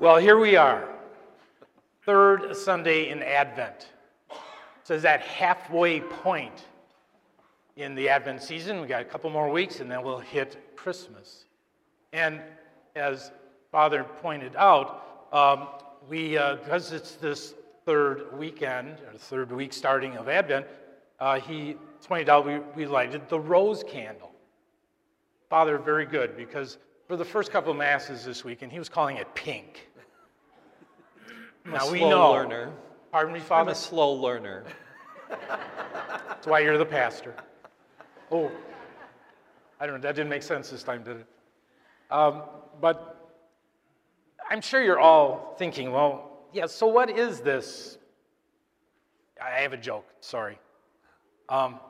Well, here we are, third Sunday in Advent. So it's that halfway point in the Advent season. We've got a couple more weeks, and then we'll hit Christmas. And as Father pointed out, um, we uh, because it's this third weekend or third week starting of Advent, uh, he pointed out we, we lighted the rose candle. Father, very good because for the first couple of masses this weekend, he was calling it pink. I'm now a we know. learner. Pardon me, Father? I'm a slow learner. That's why you're the pastor. Oh, I don't know. That didn't make sense this time, did it? Um, but I'm sure you're all thinking, well, yeah, so what is this? I have a joke, sorry. Um,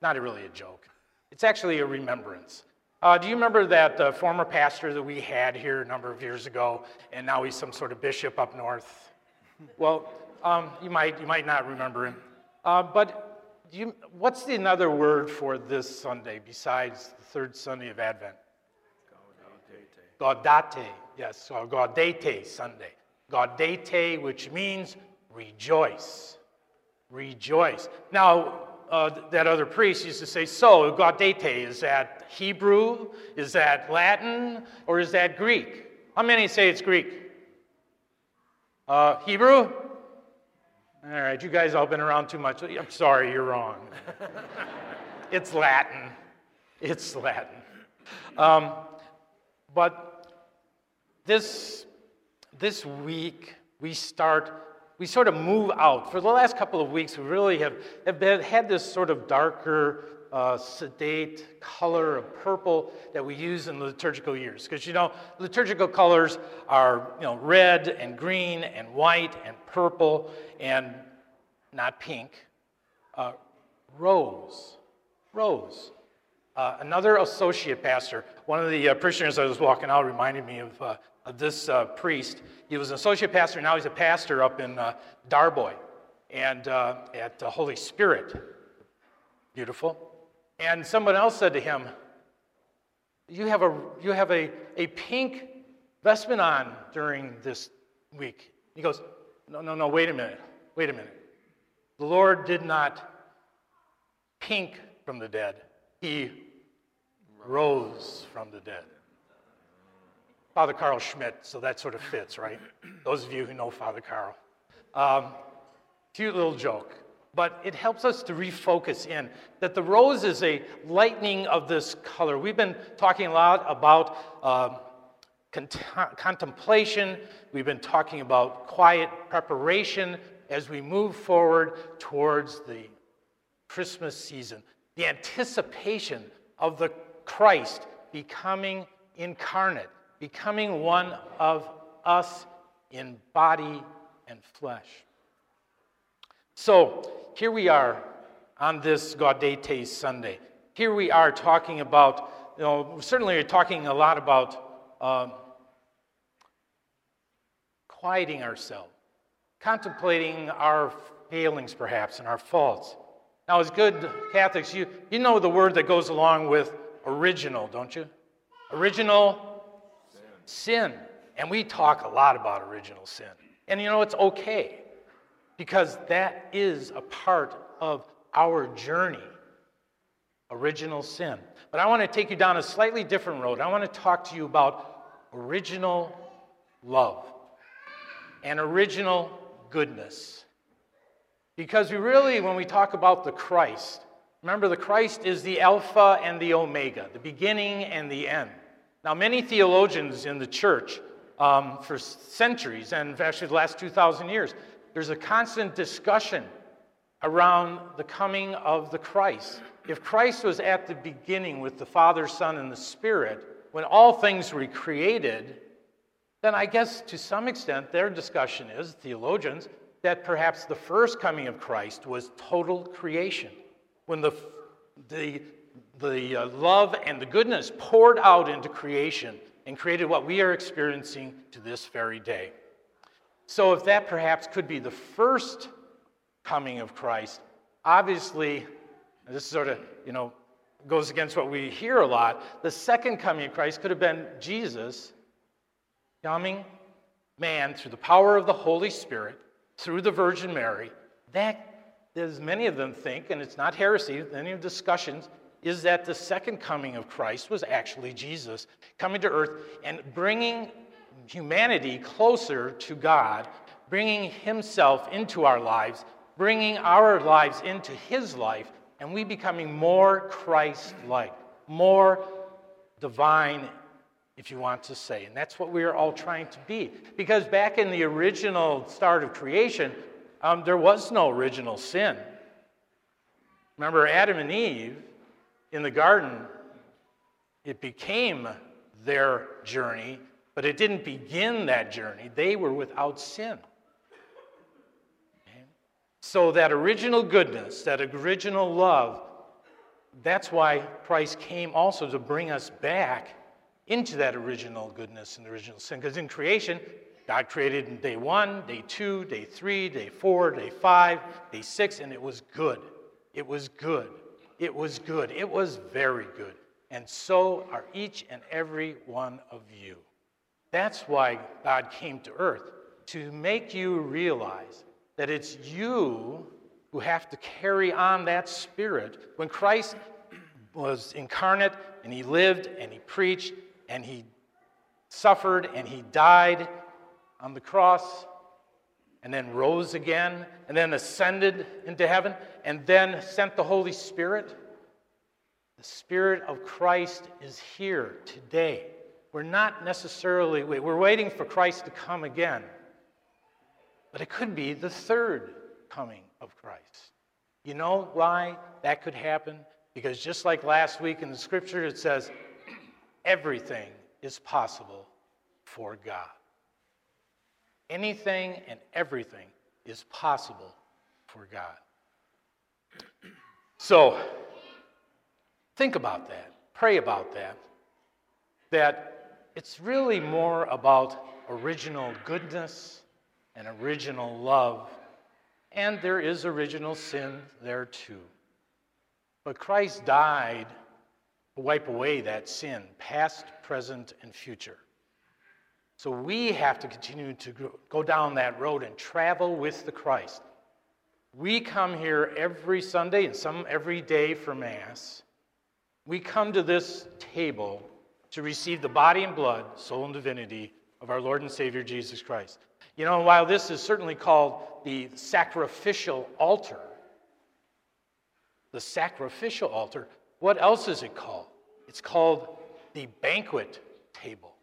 not really a joke. It's actually a remembrance. Uh, do you remember that uh, former pastor that we had here a number of years ago, and now he's some sort of bishop up north? Well, um, you might you might not remember him, uh, but you, what's the another word for this Sunday besides the third Sunday of Advent? Gaudete, yes, so Gaudete Sunday. Gaudete, which means rejoice. Rejoice. Now, uh, that other priest used to say, so, Gaudete, is that Hebrew? Is that Latin? Or is that Greek? How many say it's Greek? Uh, Hebrew? All right, you guys all been around too much. I'm sorry, you're wrong. it's Latin. It's Latin. Um, but this, this week, we start, we sort of move out. For the last couple of weeks, we really have, have been, had this sort of darker, uh, sedate color of purple that we use in liturgical years. Because, you know, liturgical colors are, you know, red and green and white and purple and not pink. Uh, rose. Rose. Uh, another associate pastor, one of the uh, parishioners I was walking out reminded me of, uh, this uh, priest. He was an associate pastor, now he's a pastor up in uh, Darboy and uh, at the Holy Spirit. Beautiful. And someone else said to him, You have a, you have a, a pink vestment on during this week. He goes, No, no, no, wait a minute. Wait a minute. The Lord did not pink from the dead, He rose from the dead. Father Carl Schmidt, so that sort of fits, right? Those of you who know Father Carl. Um, cute little joke, but it helps us to refocus in that the rose is a lightening of this color. We've been talking a lot about um, cont- contemplation, we've been talking about quiet preparation as we move forward towards the Christmas season, the anticipation of the Christ becoming incarnate, becoming one of us in body and flesh. So here we are on this Gaudete Sunday. Here we are talking about, you know, certainly we're talking a lot about um, quieting ourselves, contemplating our failings perhaps and our faults. Now, as good Catholics, you, you know the word that goes along with original, don't you? Original sin. And we talk a lot about original sin. And you know, it's okay because that is a part of our journey original sin. But I want to take you down a slightly different road. I want to talk to you about original love and original goodness. Because we really, when we talk about the Christ, remember the Christ is the Alpha and the Omega, the beginning and the end. Now, many theologians in the church um, for centuries, and actually the last 2,000 years, there's a constant discussion around the coming of the Christ. If Christ was at the beginning with the Father, Son, and the Spirit, when all things were created, then I guess to some extent their discussion is, theologians, that perhaps the first coming of Christ was total creation, when the, the, the uh, love and the goodness poured out into creation and created what we are experiencing to this very day. So, if that perhaps could be the first coming of Christ, obviously, this sort of, you know, goes against what we hear a lot. The second coming of Christ could have been Jesus coming man through the power of the Holy Spirit, through the Virgin Mary, that, as many of them think, and it's not heresy, any of discussions, is that the second coming of Christ was actually Jesus coming to earth and bringing humanity closer to God, bringing himself into our lives, bringing our lives into his life, and we becoming more Christ like, more divine, if you want to say. And that's what we are all trying to be. Because back in the original start of creation, um, there was no original sin. Remember, Adam and Eve in the garden, it became their journey, but it didn't begin that journey. They were without sin. So, that original goodness, that original love, that's why Christ came also to bring us back into that original goodness and original sin. Because in creation, God created in day one, day two, day three, day four, day five, day six, and it was good. It was good. It was good. It was very good. And so are each and every one of you. That's why God came to earth, to make you realize that it's you who have to carry on that spirit. When Christ was incarnate and he lived and he preached and he suffered and he died on the cross and then rose again and then ascended into heaven and then sent the Holy Spirit. The Spirit of Christ is here today. We're not necessarily, we're waiting for Christ to come again. But it could be the third coming of Christ. You know why that could happen? Because just like last week in the scripture, it says, everything is possible for God. Anything and everything is possible for God. So, think about that. Pray about that. That it's really more about original goodness and original love, and there is original sin there too. But Christ died to wipe away that sin, past, present, and future. So we have to continue to go down that road and travel with the Christ. We come here every Sunday and some every day for Mass. We come to this table to receive the body and blood, soul and divinity of our Lord and Savior Jesus Christ. You know, while this is certainly called the sacrificial altar, the sacrificial altar, what else is it called? It's called the banquet table.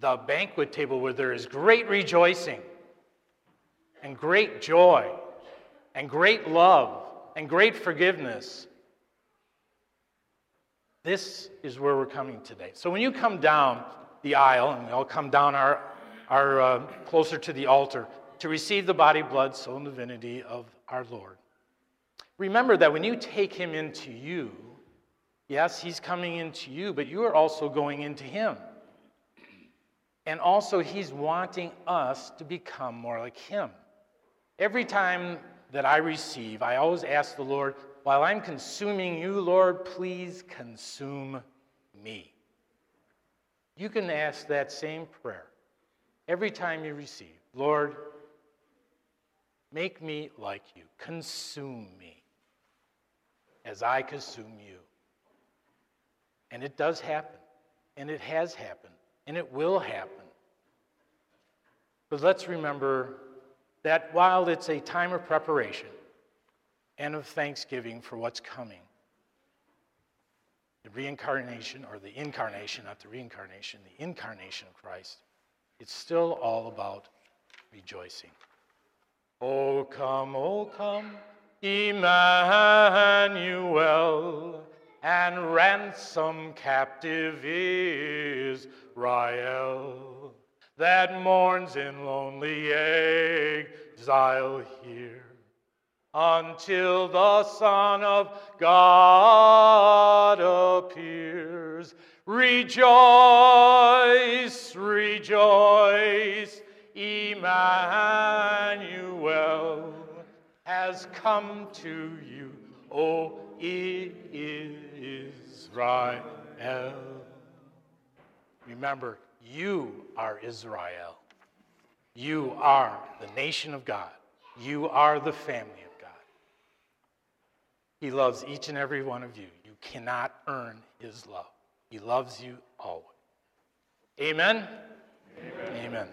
The banquet table where there is great rejoicing and great joy and great love and great forgiveness. This is where we're coming today. So when you come down the aisle, and we all come down our are uh, closer to the altar to receive the body, blood, soul, and divinity of our Lord. Remember that when you take him into you, yes, he's coming into you, but you are also going into him. And also, he's wanting us to become more like him. Every time that I receive, I always ask the Lord, while I'm consuming you, Lord, please consume me. You can ask that same prayer every time you receive. Lord, make me like you, consume me as I consume you. And it does happen, and it has happened, and it will happen. But let's remember that while it's a time of preparation and of thanksgiving for what's coming, the reincarnation, or the incarnation, not the reincarnation, the incarnation of Christ, it's still all about rejoicing. Oh, come, oh, come, Emmanuel, and ransom captive Israel that mourns in lonely exile here until the Son of God appears. Rejoice, rejoice, Emmanuel has come to you, O Israel. Remember, you are Israel. You are the nation of God. You are the family of God. He loves each and every one of you. You cannot earn his love. He loves you always. Amen? Amen. Amen.